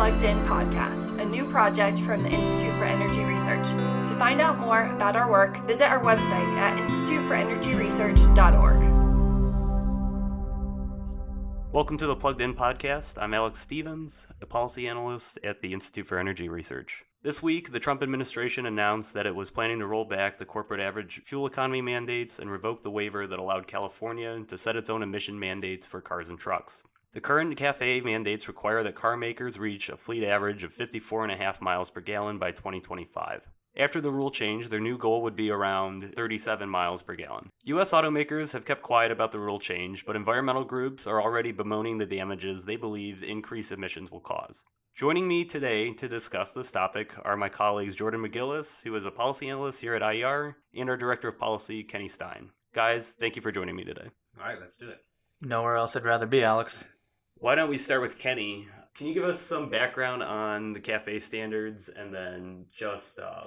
Plugged In podcast, a new project from the Institute for Energy Research. To find out more about our work, visit our website at instituteforenergyresearch.org. Welcome to the Plugged In podcast. I'm Alex Stevens, a policy analyst at the Institute for Energy Research. This week, the Trump administration announced that it was planning to roll back the corporate average fuel economy mandates and revoke the waiver that allowed California to set its own emission mandates for cars and trucks. The current CAFE mandates require that car makers reach a fleet average of 54.5 miles per gallon by 2025. After the rule change, their new goal would be around 37 miles per gallon. US automakers have kept quiet about the rule change, but environmental groups are already bemoaning the damages they believe increased emissions will cause. Joining me today to discuss this topic are my colleagues Jordan McGillis, who is a policy analyst here at IER, and our Director of Policy, Kenny Stein. Guys, thank you for joining me today. All right, let's do it. Nowhere else I'd rather be, Alex. Why don't we start with Kenny? Can you give us some background on the CAFE standards and then just uh,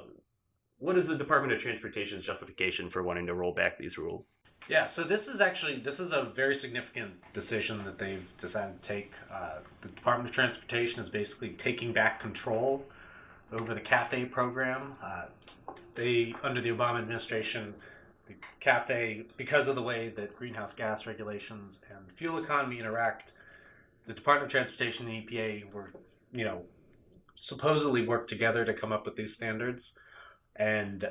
what is the Department of Transportation's justification for wanting to roll back these rules? Yeah, so this is actually this is a very significant decision that they've decided to take. Uh, the Department of Transportation is basically taking back control over the CAFE program. Uh, they under the Obama administration, the CAFE because of the way that greenhouse gas regulations and fuel economy interact, the Department of Transportation and EPA were you know supposedly worked together to come up with these standards, and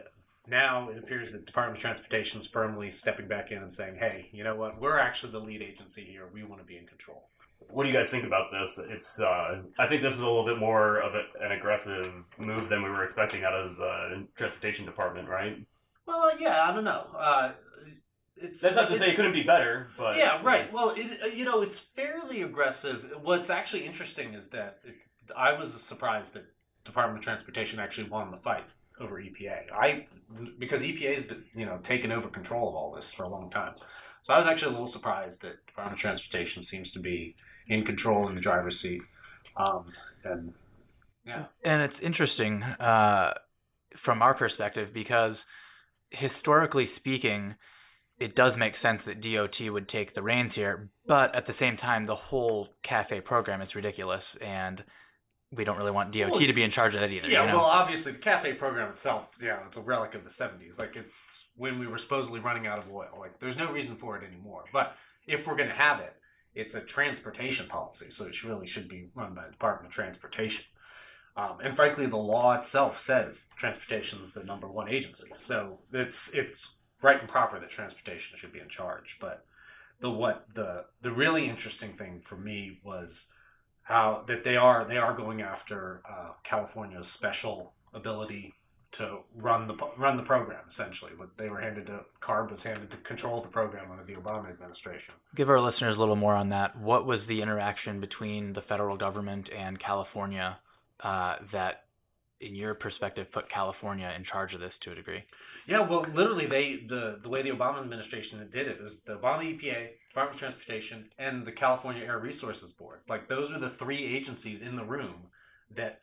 now it appears that the Department of Transportation is firmly stepping back in and saying, "Hey, you know what? We're actually the lead agency here. We want to be in control." What do you guys think about this? It's uh, I think this is a little bit more of a, an aggressive move than we were expecting out of the transportation department, right? Well, yeah, I don't know. Uh, it's, That's not to say it couldn't be better, but Yeah, right. Well, it, uh, you know, it's fairly aggressive. What's actually interesting is that it, I was surprised that Department of Transportation actually won the fight over EPA. I because EPA's been you know taken over control of all this for a long time. So I was actually a little surprised that Department of Transportation seems to be in control in the driver's seat. Um, and yeah, And it's interesting uh, from our perspective because historically speaking, it does make sense that DOT would take the reins here, but at the same time, the whole cafe program is ridiculous, and we don't really want DOT Well, to be in charge of that either. Yeah, you know? well, obviously the cafe program itself, yeah, it's a relic of the '70s. Like it's when we were supposedly running out of oil. Like there's no reason for it anymore. But if we're going to have it, it's a transportation policy, so it really should be run by the Department of Transportation. Um, and frankly, the law itself says transportation is the number one agency, so it's it's right and proper that transportation should be in charge. But the what the the really interesting thing for me was how that they are they are going after uh, California's special ability to run the run the program essentially. What they were handed to CARB was handed to control the program under the Obama administration. Give our listeners a little more on that. What was the interaction between the federal government and California uh, that, in your perspective, put California in charge of this to a degree? Yeah, well, literally, they the the way the Obama administration did it was the Obama EPA, Department of Transportation, and the California Air Resources Board. Like those are the three agencies in the room that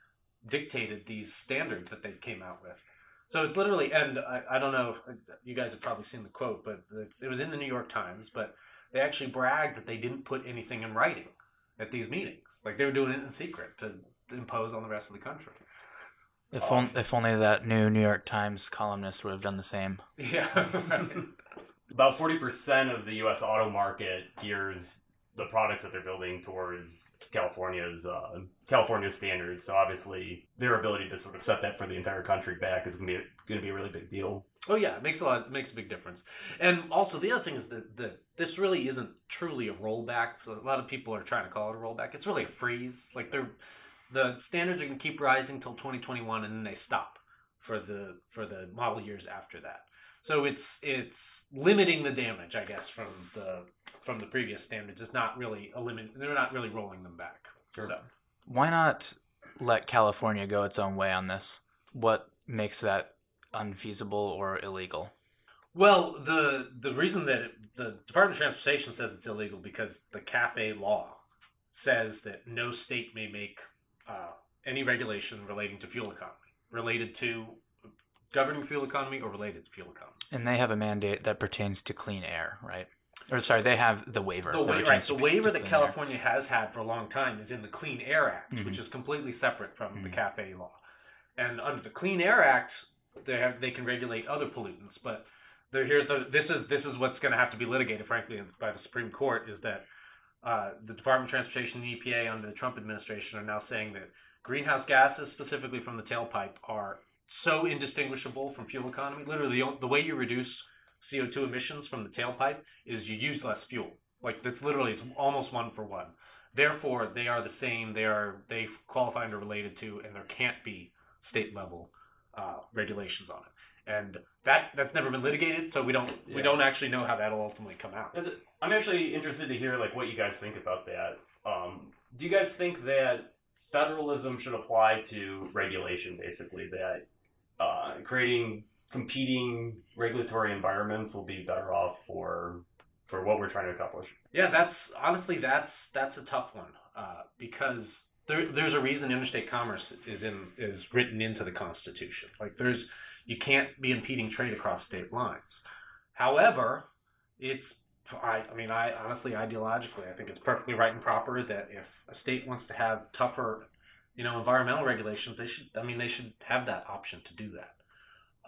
dictated these standards that they came out with. So it's literally, and I, I don't know, if you guys have probably seen the quote, but it was in the New York Times. But they actually bragged that they didn't put anything in writing at these meetings. Like they were doing it in secret to impose on the rest of the country. If, on, if only that new New York Times columnist would have done the same. Yeah. about forty percent of the U.S. auto market gears the products that they're building towards California's uh, California's standards. So obviously, their ability to sort of set that for the entire country back is going to be going to be a really big deal. Oh yeah, it makes a lot. It makes a big difference. And also the other thing is that that this really isn't truly a rollback. A lot of people are trying to call it a rollback. It's really a freeze. Like they're the standards are going to keep rising till 2021, and then they stop for the for the model years after that. So it's it's limiting the damage, I guess, from the from the previous standards. It's not really elimin- They're not really rolling them back. Sure. So Why not let California go its own way on this? What makes that unfeasible or illegal? Well, the the reason that it, the Department of Transportation says it's illegal because the CAFE law says that no state may make uh, any regulation relating to fuel economy, related to governing fuel economy or related to fuel economy. And they have a mandate that pertains to clean air, right? Or sorry, they have the waiver. The, wa- right, the waiver that clean air. California has had for a long time is in the Clean Air Act, Mhm. which is completely separate from the Mhm. CAFE law. And under the Clean Air Act, they have they can regulate other pollutants. But there, here's the this is this is what's going to have to be litigated, frankly, by the Supreme Court is that uh, the Department of Transportation and EPA under the Trump administration are now saying that greenhouse gases, specifically from the tailpipe, are so indistinguishable from fuel economy. Literally, the way you reduce CO2 emissions from the tailpipe is you use less fuel. Like that's literally it's almost one for one. Therefore, they are the same. They are they qualify under related to, and there can't be state level uh, regulations on it. And that that's never been litigated, so we don't Yeah. we don't actually know how that'll ultimately come out. Is it, I'm actually interested to hear like what you guys think about that. Um, do you guys think that federalism should apply to regulation, basically? That uh, creating competing regulatory environments will be better off for for what we're trying to accomplish. Yeah, that's honestly that's that's a tough one uh, because there, there's a reason interstate commerce is in is written into the Constitution. Like there's you can't be impeding trade across state lines. However, it's I, I mean I honestly ideologically I think it's perfectly right and proper that if a state wants to have tougher you know environmental regulations they should I mean they should have that option to do that.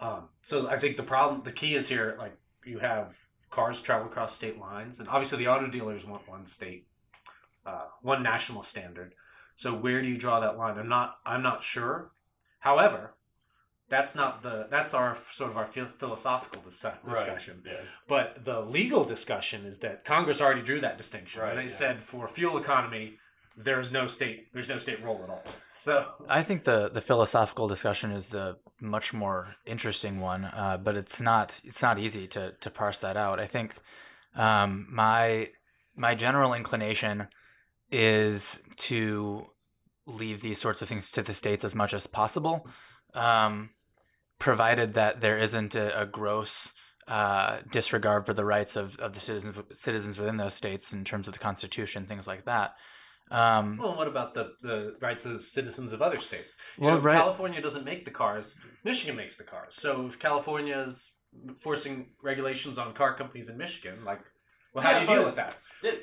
Um, so I think the problem the key is here like you have cars travel across state lines, and obviously the auto dealers want one state, uh, one national standard. So where do you draw that line? I'm not. I'm not sure. However, that's not the. That's our sort of our philosophical dis- discussion. Yeah. But the legal discussion is that Congress already drew that distinction. Right, and they yeah. said for fuel economy, there's no state. There's no state role at all. So I think the the philosophical discussion is the much more interesting one, uh, but it's not it's not easy to to parse that out. I think um, my my general inclination is to leave these sorts of things to the states as much as possible, um, provided that there isn't a, a gross uh, disregard for the rights of, of the citizens citizens within those states in terms of the Constitution, things like that. Um, Well, what about the, the rights of the citizens of other states? You Well, know, right- California doesn't make the cars. Michigan makes the cars. So if California's forcing regulations on car companies in Michigan, like, well, how Yeah, do you deal with that? That,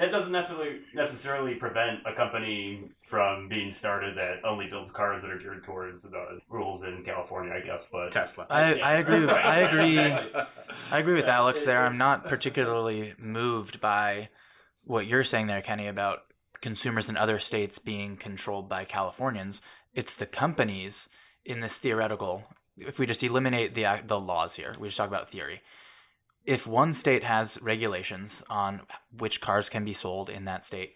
that doesn't necessarily necessarily prevent a company from being started that only builds cars that are geared towards the rules in California, I guess. But Tesla. I, Yeah. I agree. With, I agree. I agree with So Alex it- there. I'm not particularly moved by what you're saying there, Kenny, about consumers in other states being controlled by Californians. It's the companies in this theoretical. If we just eliminate the the laws here, we just talk about theory. If one state has regulations on which cars can be sold in that state,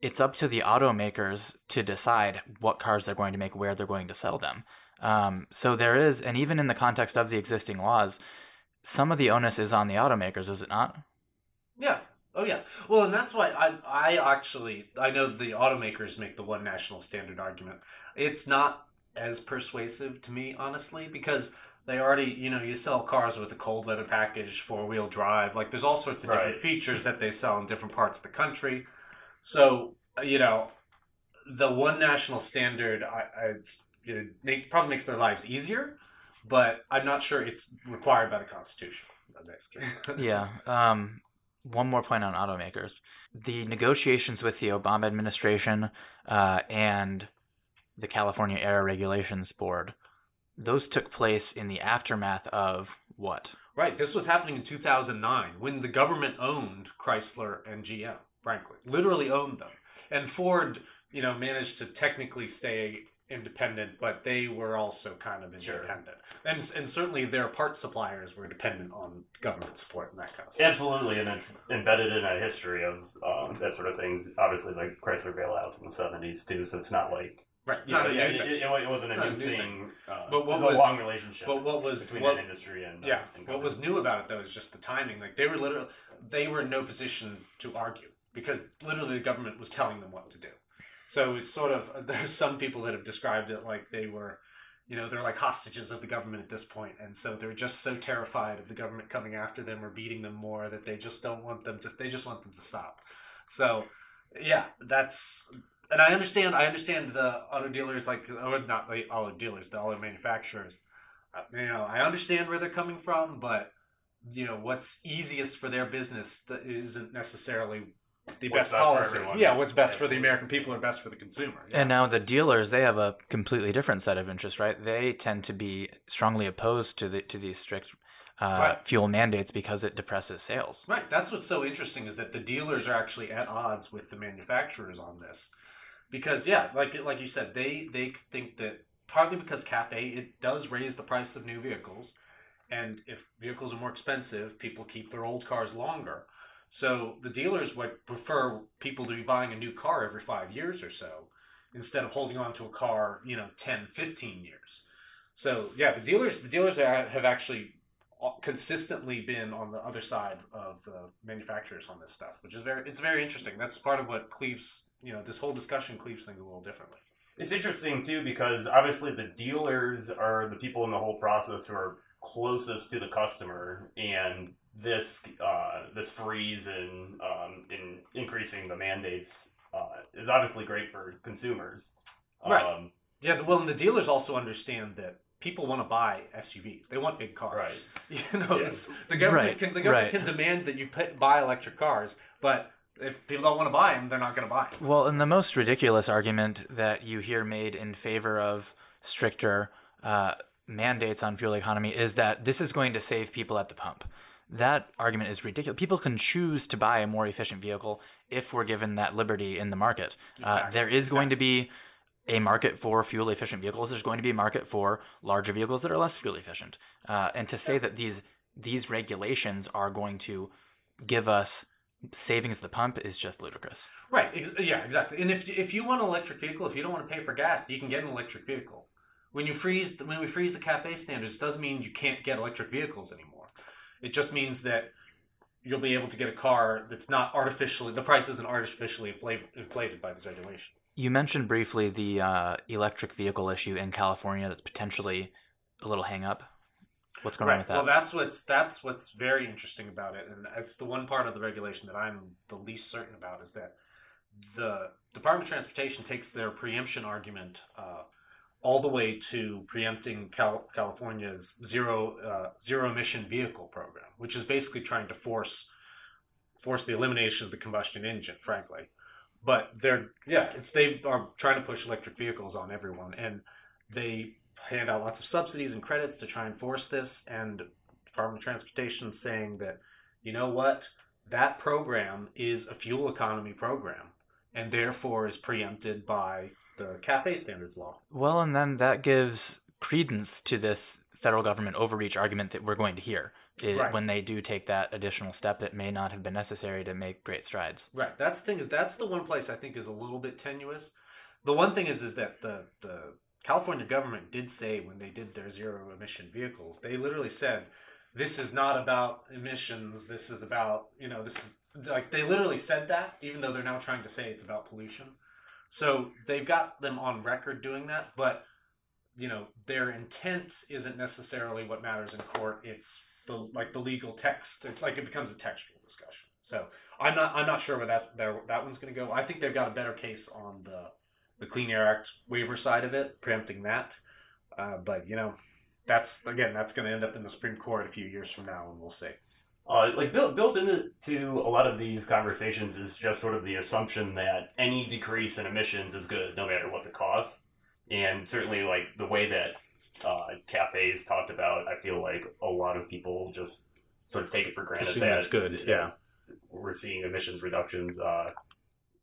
it's up to the automakers to decide what cars they're going to make, where they're going to sell them. Um, so there is, and even in the context of the existing laws, some of the onus is on the automakers, is it not? Yeah. Oh yeah. Well, and that's why I I actually I know the automakers make the one national standard argument. It's not as persuasive to me, honestly, because they already you know you sell cars with a cold weather package, four wheel drive. Like there's all sorts of different features that they sell in different parts of the country. So you know, the one national standard I, I it make, probably makes their lives easier, but I'm not sure it's required by the Constitution. Yeah. Um, one more point on automakers. The negotiations with the Obama administration uh, and the California Air Regulations Board, those took place in the aftermath of what? Right. This was happening in 2009 when the government owned Chrysler and GM, frankly. Literally owned them. And Ford, you know, managed to technically stay independent, but they were also kind of independent. Sure. independent. And and certainly their part suppliers were dependent on government support and that kind of stuff. Absolutely, and it's embedded in a history of um, that sort of things. Obviously, like Chrysler bailouts in the seventies too. So it's not like Right. It's know, not a new yeah, thing. It, it, it wasn't a Not new, new thing. thing. Uh, But what it was, was- a long relationship but what was between what, that industry and uh, Yeah. and What was new about it though is just the timing. Like they were literally they were in no position to argue because literally the government was telling them what to do. So it's sort of there's some people that have described it like they were you know, they're like hostages of the government at this point, and so they're just so terrified of the government coming after them or beating them more that they just don't want them to. They just want them to stop. So, yeah, that's and I understand. I understand the auto dealers, like or not the auto dealers, the auto manufacturers. Uh, you know, I understand where they're coming from, but you know what's easiest for their business isn't necessarily the What's best best policy. everyone. yeah, what's best for the American people or best for the consumer. Yeah. And now the dealers, they have a completely different set of interests, right? They tend to be strongly opposed to the to these strict uh, Right. fuel mandates because it depresses sales. Right. That's what's so interesting is that the dealers are actually at odds with the manufacturers on this, because yeah, like like you said, they they think that partly because cafe it does raise the price of new vehicles, and if vehicles are more expensive, people keep their old cars longer. So the dealers would prefer people to be buying a new car every five years or so, instead of holding on to a car, you know, 10, 15 years. So yeah, the dealers the dealers have actually consistently been on the other side of the manufacturers on this stuff, which is very it's very interesting. That's part of what cleaves you know this whole discussion cleaves things a little differently. It's interesting too because obviously the dealers are the people in the whole process who are closest to the customer, and this uh, this freeze in um, in increasing the mandates uh, is obviously great for consumers. Right. Um, Yeah, well, and the dealers also understand that people want to buy SUVs. They want big cars. Right. You know, Yeah. it's the government Right, can the government right. can demand that you pay, buy electric cars, but if people don't want to buy them, they're not going to buy them. Well, and the most ridiculous argument that you hear made in favor of stricter uh, mandates on fuel economy is that this is going to save people at the pump. That argument is ridiculous. People can choose to buy a more efficient vehicle if we're given that liberty in the market. Uh, Exactly, there is going to be a market for fuel efficient vehicles. There's going to be a market for larger vehicles that are less fuel efficient. Uh, and to say that these these regulations are going to give us savings at the pump is just ludicrous. Right. Ex- yeah. Exactly. And if if you want an electric vehicle, if you don't want to pay for gas, you can get an electric vehicle. When you freeze when we freeze the cafe standards, it doesn't mean you can't get electric vehicles anymore. It just means that you'll be able to get a car that's not artificially the price isn't artificially inflated, inflated by this regulation. You mentioned briefly the uh, electric vehicle issue in California that's potentially a little hang up. What's going on with that? Well, that's what's that's what's very interesting about it, and it's the one part of the regulation that I'm the least certain about is that the Department of Transportation takes their preemption argument uh, all the way to preempting Cal- California's zero uh, zero emission vehicle program, which is basically trying to force force the elimination of the combustion engine, frankly. But they're yeah, it's they are trying to push electric vehicles on everyone, and they hand out lots of subsidies and credits to try and force this. And Department of Transportation saying that you know what, that program is a fuel economy program, and therefore is preempted by the CAFE standards law. well, and then that gives credence to this federal government overreach argument that we're going to hear it, Right. when they do take that additional step that may not have been necessary to make great strides. Right. That's the thing is that's the one place I think is a little bit tenuous. The one thing is is that the the California government did say when they did their zero emission vehicles, they literally said, "This is not about emissions. This is about you know this is like they literally said that, even though they're now trying to say it's about pollution. So they've got them on record doing that, but you know their intent isn't necessarily what matters in court. It's the like the legal text. It's like it becomes a textual discussion. So I'm not I'm not sure where that there, that one's going to go. I think they've got a better case on the the Clean Air Act waiver side of it, preempting that. Uh, but you know, that's again that's going to end up in the Supreme Court a few years from now, and we'll see. Uh, like built built into a lot of these conversations is just sort of the assumption that any decrease in emissions is good, no matter what the cost. And certainly, like the way that uh, cafes talked about, I feel like a lot of people just sort of take it for granted Assume that that's good, yeah. we're seeing emissions reductions. Uh,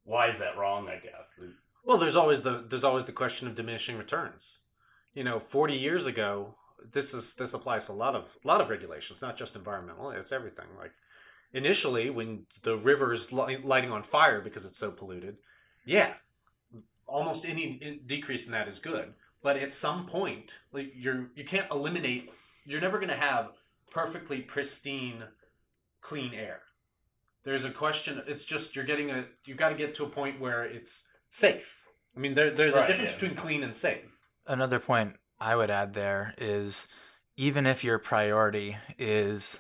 why is that wrong? I guess. Well, there's always the there's always the question of diminishing returns. You know, 40 years ago, this is this applies to a lot of a lot of regulations, not just environmental. It's everything. Like initially, when the river's li- lighting on fire because it's so polluted, yeah, almost any decrease in that is good. But at some point, like you're you can't eliminate. You're never going to have perfectly pristine, clean air. There's a question. It's just you're getting a. You got to get to a point where it's safe. I mean, there, there's a difference yeah. between clean and safe. Another point I would add there is even if your priority is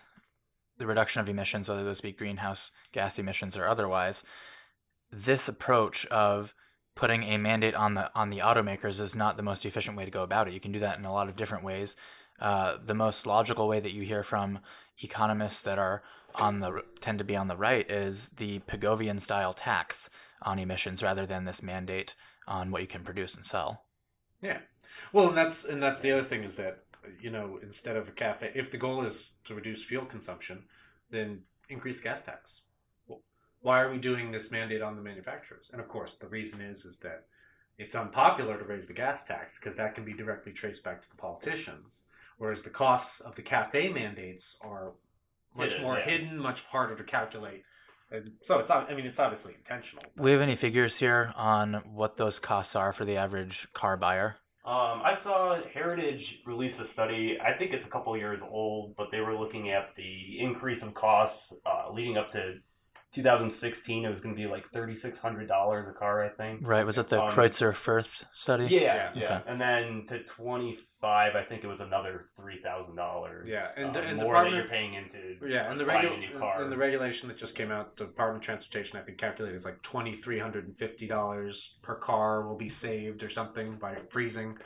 the reduction of emissions, whether those be greenhouse gas emissions or otherwise, this approach of putting a mandate on the on the automakers is not the most efficient way to go about it. You can do that in a lot of different ways. uh, the most logical way that you hear from economists that are on the tend to be on the right is the Pigovian style tax on emissions rather than this mandate on what you can produce and sell. Yeah. Well, and that's and that's the other thing is that you know instead of a cafe, if the goal is to reduce fuel consumption, then increase gas tax. Well, why are we doing this mandate on the manufacturers? And of course, the reason is is that it's unpopular to raise the gas tax because that can be directly traced back to the politicians, whereas the costs of the cafe mandates are much Hidden, more yeah. hidden, much harder to calculate. And so it's I mean it's obviously intentional. but- We have any figures here on what those costs are for the average car buyer? Um, I saw Heritage release a study. I think it's a couple years old, but they were looking at the increase of costs uh, leading up to 2016. It was going to be like $3,600 a car, I think. Right? Was it the Um, Kreutzer Furth study? Yeah, Yeah. yeah. Okay. And then to 25, I think it was another $3,000. Yeah, and- uh, and more that you're paying into Yeah, and the buying regu- a new car. and the regulation that just came out, the Department of Transportation, I think calculated is like twenty three hundred and fifty dollars per car will be saved or something by freezing.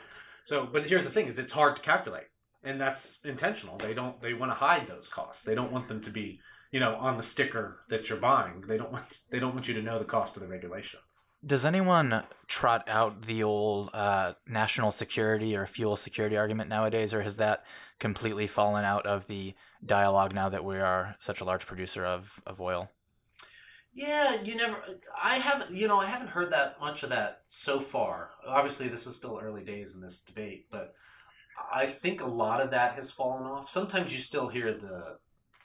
So, but here's the thing: is it's hard to calculate, and that's intentional. They don't they want to hide those costs. They don't want them to be you know on the sticker that you're buying. They don't want they don't want you to know the cost of the regulation. Does anyone trot out the old uh, national security or fuel security argument nowadays, or has that completely fallen out of the dialogue now that we are such a large producer of, of oil? Yeah, you never. I haven't. You know, I haven't heard that much of that so far. Obviously, this is still early days in this debate, but I think a lot of that has fallen off. Sometimes you still hear the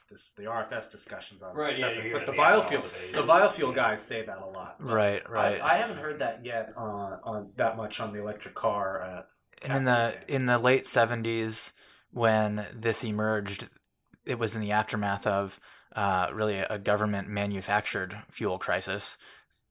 this the RFS discussions on Right, yeah, separate, you but the the biofuel the biofuel guys say that a lot. Right, right. I, I haven't heard that yet on on that much on the electric car. Uh, in the stand. in the late seventies, when this emerged, it was in the aftermath of uh, really a government manufactured fuel crisis,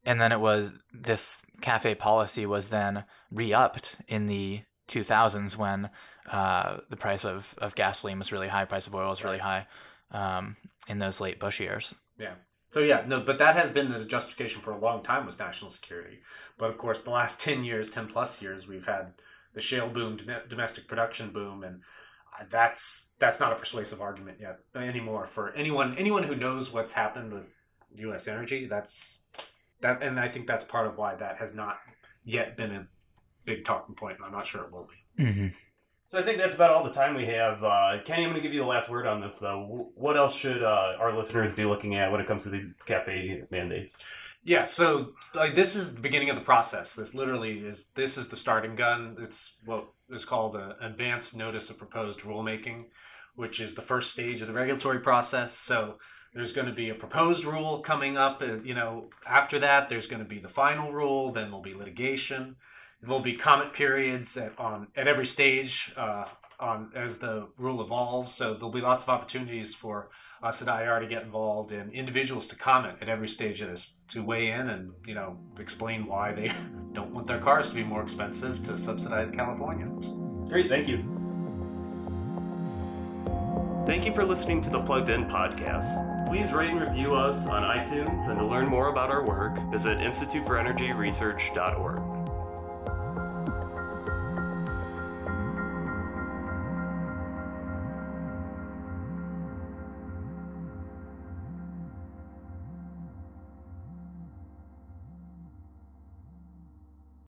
and then it was this cafe policy was then re-upped in the 2000s when uh, the price of, of gasoline was really high, price of oil was really high um, in those late Bush years. Yeah. So yeah, no, but that has been the justification for a long time was national security. But of course, the last ten years, ten plus years, we've had the shale boom, domestic production boom, and uh, that's that's not a persuasive argument yet anymore for anyone anyone who knows what's happened with U.S. energy. That's that, and I think that's part of why that has not yet been a big talking point, and I'm not sure it will be. Mm-hmm. So I think that's about all the time we have. Uh, Kenny, I'm going to give you the last word on this, though. What else should uh, our listeners be looking at when it comes to these cafe mandates? Yeah, so like this is the beginning of the process. This literally is this is the starting gun. It's what is called an advanced notice of proposed rulemaking, which is the first stage of the regulatory process. So there's going to be a proposed rule coming up. uh, You know, after that, there's going to be the final rule. Then there'll be litigation. There'll be comment periods at, on at every stage uh, on as the rule evolves. So there'll be lots of opportunities for us at IER to get involved and individuals to comment at every stage of this to weigh in and you know explain why they don't want their cars to be more expensive to subsidize Californians. Great, thank you. Thank you for listening to the Plugged In podcast. Please rate and review us on iTunes, and to learn more about our work, visit instituteforenergyresearch.org.